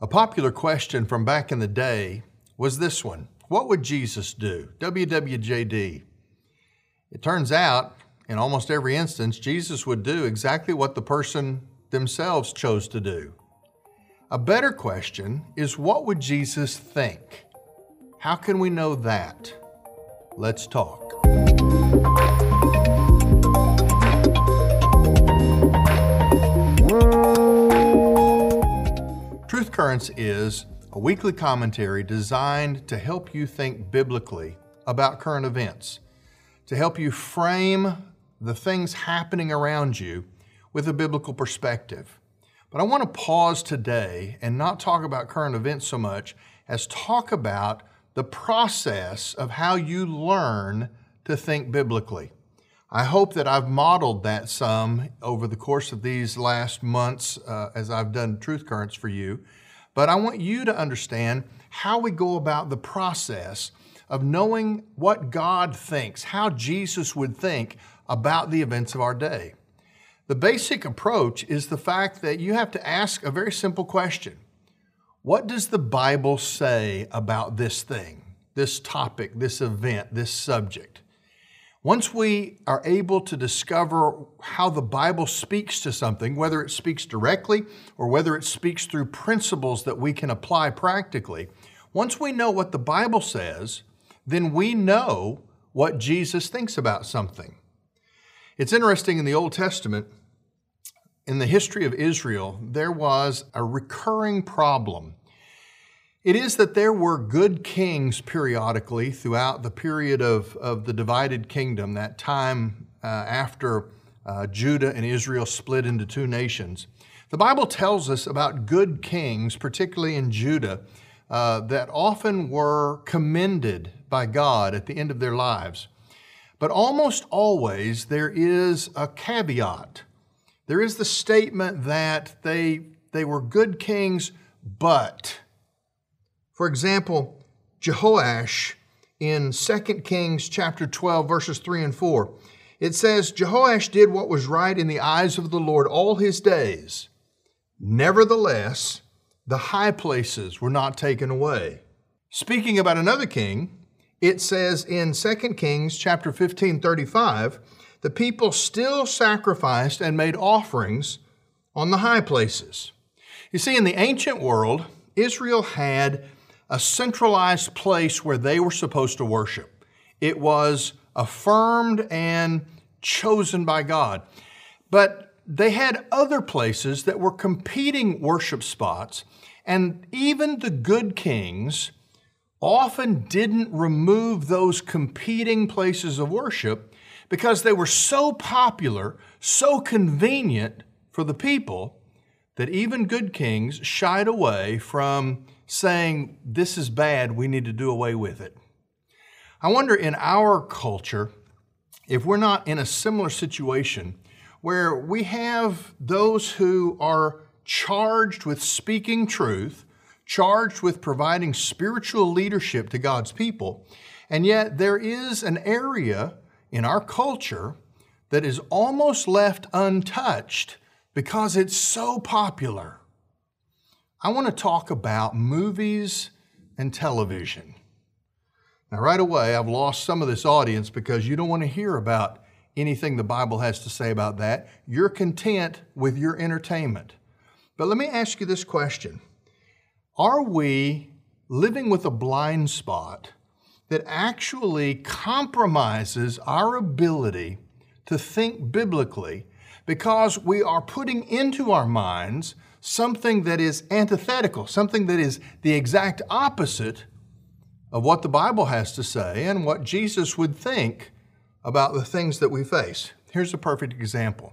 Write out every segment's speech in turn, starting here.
A popular question from back in the day was this one What would Jesus do? WWJD. It turns out, in almost every instance, Jesus would do exactly what the person themselves chose to do. A better question is what would Jesus think? How can we know that? Let's talk. Truth Currents is a weekly commentary designed to help you think biblically about current events, to help you frame the things happening around you with a biblical perspective. But I want to pause today and not talk about current events so much as talk about the process of how you learn to think biblically. I hope that I've modeled that some over the course of these last months uh, as I've done Truth Currents for you. But I want you to understand how we go about the process of knowing what God thinks, how Jesus would think about the events of our day. The basic approach is the fact that you have to ask a very simple question What does the Bible say about this thing, this topic, this event, this subject? Once we are able to discover how the Bible speaks to something, whether it speaks directly or whether it speaks through principles that we can apply practically, once we know what the Bible says, then we know what Jesus thinks about something. It's interesting in the Old Testament, in the history of Israel, there was a recurring problem. It is that there were good kings periodically throughout the period of, of the divided kingdom, that time uh, after uh, Judah and Israel split into two nations. The Bible tells us about good kings, particularly in Judah, uh, that often were commended by God at the end of their lives. But almost always there is a caveat there is the statement that they, they were good kings, but. For example, Jehoash in 2 Kings chapter 12, verses 3 and 4. It says, Jehoash did what was right in the eyes of the Lord all his days. Nevertheless, the high places were not taken away. Speaking about another king, it says in 2 Kings chapter 15, 35, the people still sacrificed and made offerings on the high places. You see, in the ancient world, Israel had a centralized place where they were supposed to worship. It was affirmed and chosen by God. But they had other places that were competing worship spots, and even the good kings often didn't remove those competing places of worship because they were so popular, so convenient for the people, that even good kings shied away from saying, This is bad, we need to do away with it. I wonder in our culture if we're not in a similar situation where we have those who are charged with speaking truth, charged with providing spiritual leadership to God's people, and yet there is an area in our culture that is almost left untouched because it's so popular. I want to talk about movies and television. Now, right away, I've lost some of this audience because you don't want to hear about anything the Bible has to say about that. You're content with your entertainment. But let me ask you this question Are we living with a blind spot that actually compromises our ability to think biblically because we are putting into our minds something that is antithetical, something that is the exact opposite of what the Bible has to say and what Jesus would think about the things that we face. Here's a perfect example.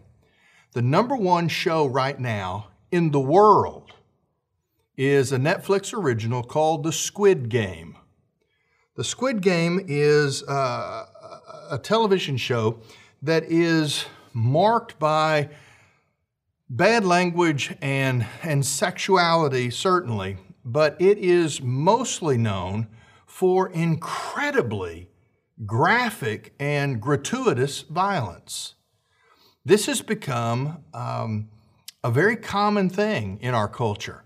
The number one show right now in the world is a Netflix original called The Squid Game. The Squid Game is uh, a television show that is marked by bad language and, and sexuality, certainly, but it is mostly known for incredibly graphic and gratuitous violence. This has become um, a very common thing in our culture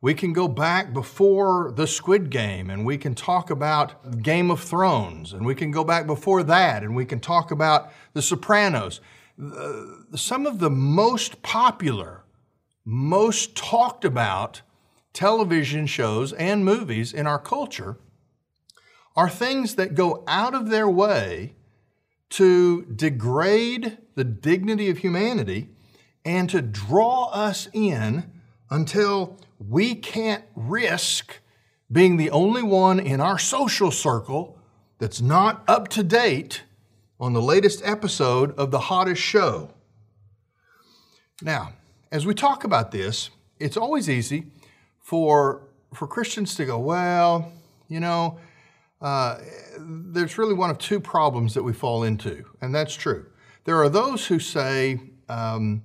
We can go back before the Squid Game and we can talk about Game of Thrones, and we can go back before that and we can talk about The Sopranos. Some of the most popular, most talked about television shows and movies in our culture are things that go out of their way to degrade the dignity of humanity and to draw us in until we can't risk being the only one in our social circle that's not up to date on the latest episode of the hottest show. Now, as we talk about this, it's always easy for, for Christians to go, well, you know, uh, there's really one of two problems that we fall into, and that's true. There are those who say, um,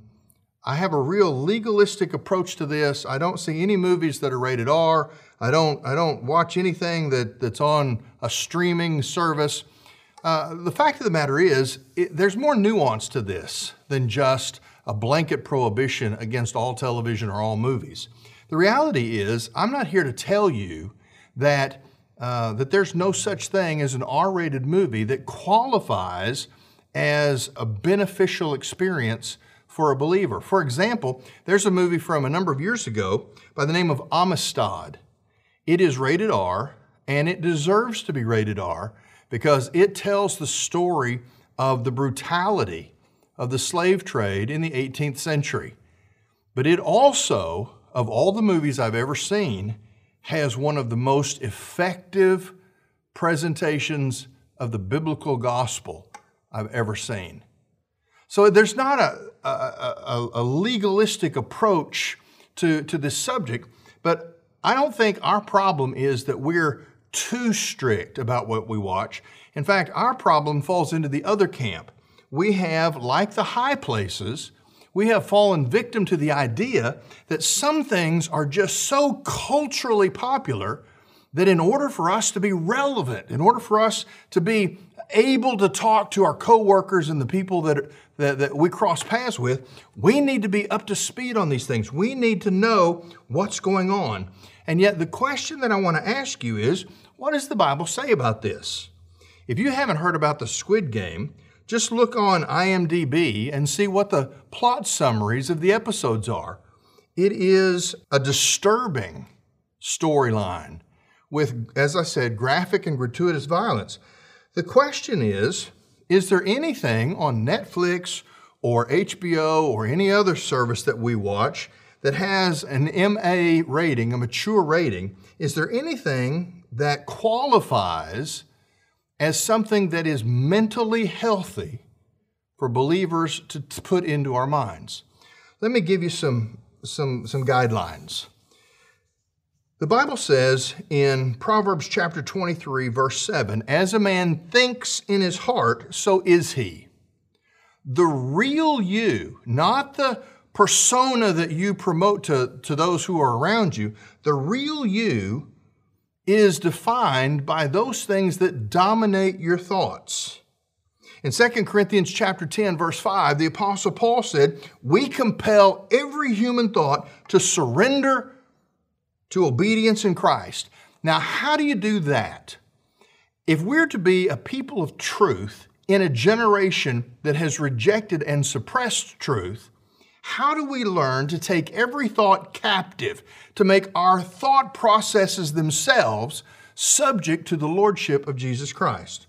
I have a real legalistic approach to this. I don't see any movies that are rated R. I don't, I don't watch anything that, that's on a streaming service. Uh, the fact of the matter is, it, there's more nuance to this than just a blanket prohibition against all television or all movies. The reality is, I'm not here to tell you that, uh, that there's no such thing as an R rated movie that qualifies as a beneficial experience for a believer. For example, there's a movie from a number of years ago by the name of Amistad. It is rated R, and it deserves to be rated R because it tells the story of the brutality of the slave trade in the 18th century. But it also, of all the movies I've ever seen, has one of the most effective presentations of the biblical gospel I've ever seen. So there's not a, a, a, a legalistic approach to, to this subject, but I don't think our problem is that we're too strict about what we watch. In fact, our problem falls into the other camp. We have, like the high places, we have fallen victim to the idea that some things are just so culturally popular that in order for us to be relevant, in order for us to be able to talk to our coworkers and the people that, that, that, we cross paths with, we need to be up to speed on these things. We need to know what's going on. And yet, the question that I want to ask you is what does the Bible say about this? If you haven't heard about the Squid Game, just look on IMDb and see what the plot summaries of the episodes are. It is a disturbing storyline with, as I said, graphic and gratuitous violence. The question is Is there anything on Netflix or HBO or any other service that we watch that has an MA rating, a mature rating? Is there anything that qualifies as something that is mentally healthy for believers to put into our minds? Let me give you some, some, some guidelines. The Bible says in Proverbs chapter 23, verse 7 As a man thinks in his heart, so is he. The real you, not the persona that you promote to, to those who are around you, the real you is defined by those things that dominate your thoughts. In 2 Corinthians chapter 10 verse 5, the apostle Paul said, "We compel every human thought to surrender to obedience in Christ. Now, how do you do that? If we're to be a people of truth in a generation that has rejected and suppressed truth, how do we learn to take every thought captive, to make our thought processes themselves subject to the lordship of Jesus Christ?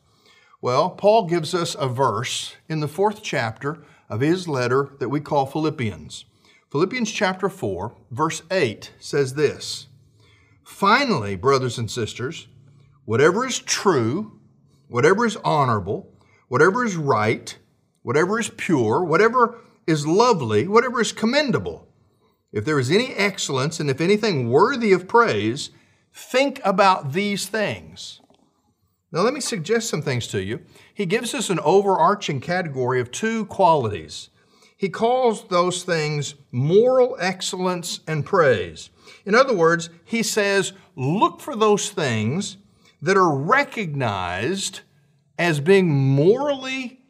Well, Paul gives us a verse in the fourth chapter of his letter that we call Philippians. Philippians chapter 4, verse 8 says this Finally, brothers and sisters, whatever is true, whatever is honorable, whatever is right, whatever is pure, whatever is lovely, whatever is commendable, if there is any excellence and if anything worthy of praise, think about these things. Now, let me suggest some things to you. He gives us an overarching category of two qualities. He calls those things moral excellence and praise. In other words, he says, look for those things that are recognized as being morally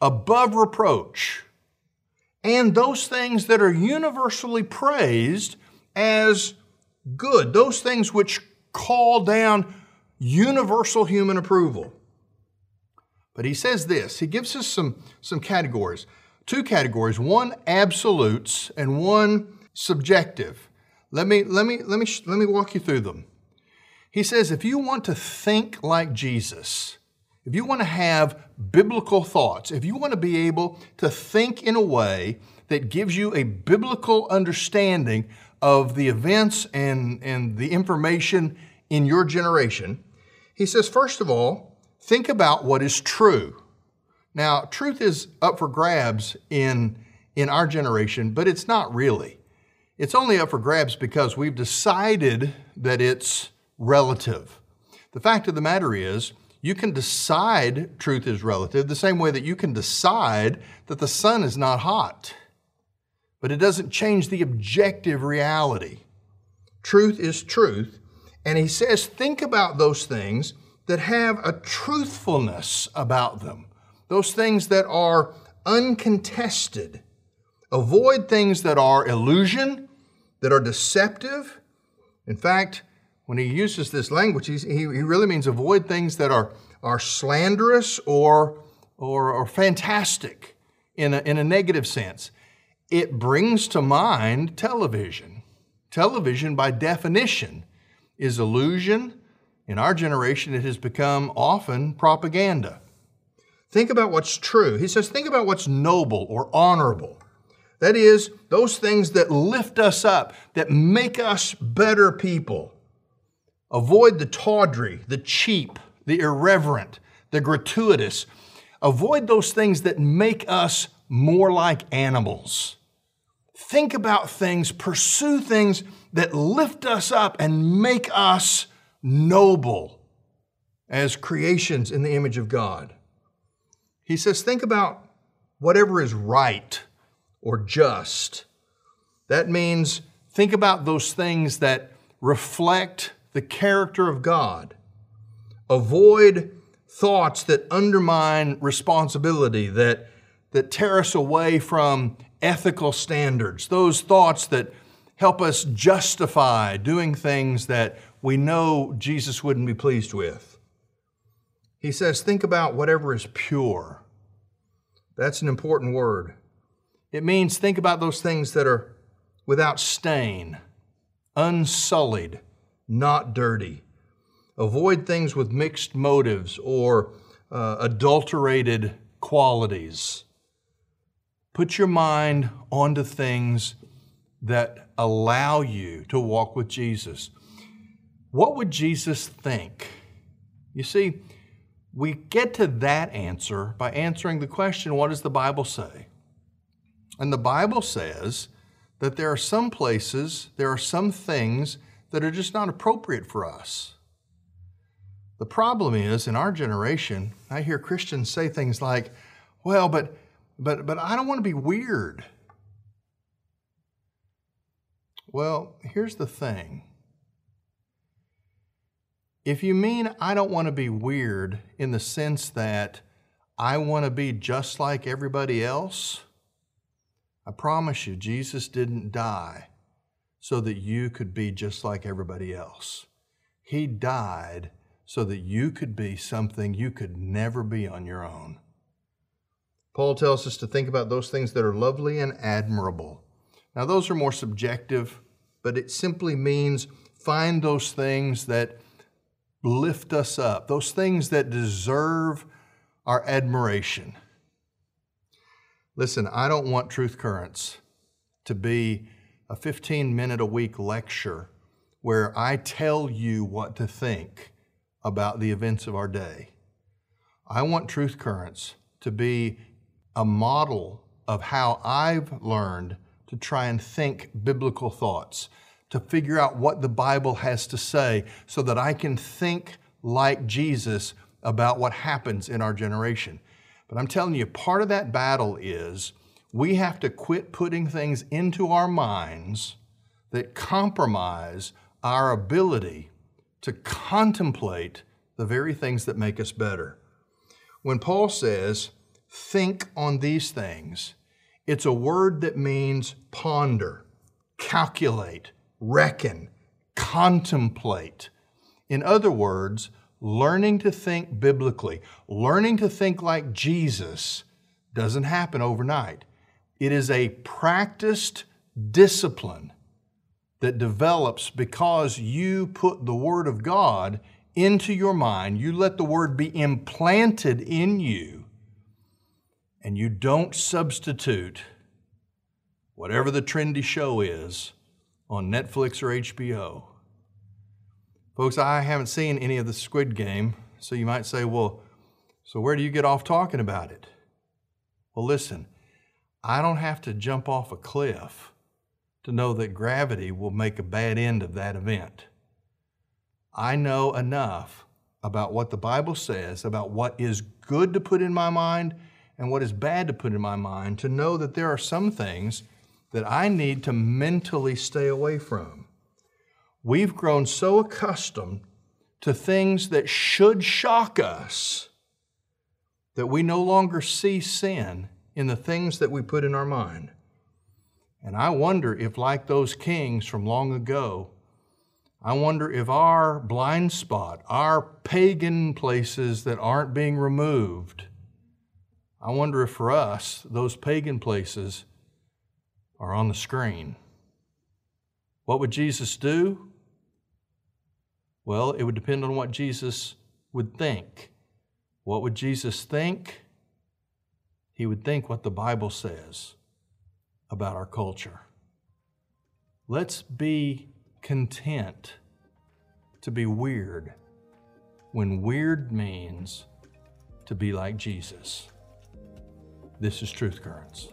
above reproach, and those things that are universally praised as good, those things which call down universal human approval. But he says this, he gives us some, some categories, two categories, one absolutes and one subjective. Let me, let, me, let, me, let me walk you through them. He says if you want to think like Jesus, if you want to have biblical thoughts, if you want to be able to think in a way that gives you a biblical understanding of the events and, and the information in your generation, he says, first of all, think about what is true. Now, truth is up for grabs in, in our generation, but it's not really. It's only up for grabs because we've decided that it's relative. The fact of the matter is, you can decide truth is relative the same way that you can decide that the sun is not hot. But it doesn't change the objective reality. Truth is truth. And he says, think about those things that have a truthfulness about them, those things that are uncontested. Avoid things that are illusion, that are deceptive. In fact, when he uses this language, he, he really means avoid things that are, are slanderous or, or, or fantastic in a, in a negative sense. It brings to mind television. Television, by definition, is illusion. In our generation, it has become often propaganda. Think about what's true. He says, think about what's noble or honorable. That is, those things that lift us up, that make us better people. Avoid the tawdry, the cheap, the irreverent, the gratuitous. Avoid those things that make us more like animals. Think about things, pursue things that lift us up and make us noble as creations in the image of God. He says, think about whatever is right or just. That means think about those things that reflect the character of God. Avoid thoughts that undermine responsibility, that, that tear us away from ethical standards, those thoughts that help us justify doing things that we know Jesus wouldn't be pleased with. He says, think about whatever is pure. That's an important word. It means think about those things that are without stain, unsullied, not dirty. Avoid things with mixed motives or uh, adulterated qualities. Put your mind onto things that allow you to walk with Jesus. What would Jesus think? You see, we get to that answer by answering the question what does the Bible say? And the Bible says that there are some places, there are some things that are just not appropriate for us. The problem is, in our generation, I hear Christians say things like, well, but, but, but I don't want to be weird. Well, here's the thing. If you mean I don't want to be weird in the sense that I want to be just like everybody else, I promise you, Jesus didn't die so that you could be just like everybody else. He died so that you could be something you could never be on your own. Paul tells us to think about those things that are lovely and admirable. Now, those are more subjective, but it simply means find those things that lift us up, those things that deserve our admiration. Listen, I don't want Truth Currents to be a 15 minute a week lecture where I tell you what to think about the events of our day. I want Truth Currents to be a model of how I've learned to try and think biblical thoughts, to figure out what the Bible has to say so that I can think like Jesus about what happens in our generation. But I'm telling you, part of that battle is we have to quit putting things into our minds that compromise our ability to contemplate the very things that make us better. When Paul says, think on these things, it's a word that means ponder, calculate, reckon, contemplate. In other words, learning to think biblically, learning to think like Jesus doesn't happen overnight. It is a practiced discipline that develops because you put the Word of God into your mind. You let the Word be implanted in you, and you don't substitute whatever the trendy show is on Netflix or HBO. Folks, I haven't seen any of the Squid Game, so you might say, well, so where do you get off talking about it? Well, listen, I don't have to jump off a cliff to know that gravity will make a bad end of that event. I know enough about what the Bible says, about what is good to put in my mind and what is bad to put in my mind, to know that there are some things that I need to mentally stay away from. We've grown so accustomed to things that should shock us that we no longer see sin in the things that we put in our mind. And I wonder if, like those kings from long ago, I wonder if our blind spot, our pagan places that aren't being removed, I wonder if for us, those pagan places are on the screen. What would Jesus do? Well, it would depend on what Jesus would think. What would Jesus think? He would think what the Bible says about our culture. Let's be content to be weird when weird means to be like Jesus. This is Truth Currents.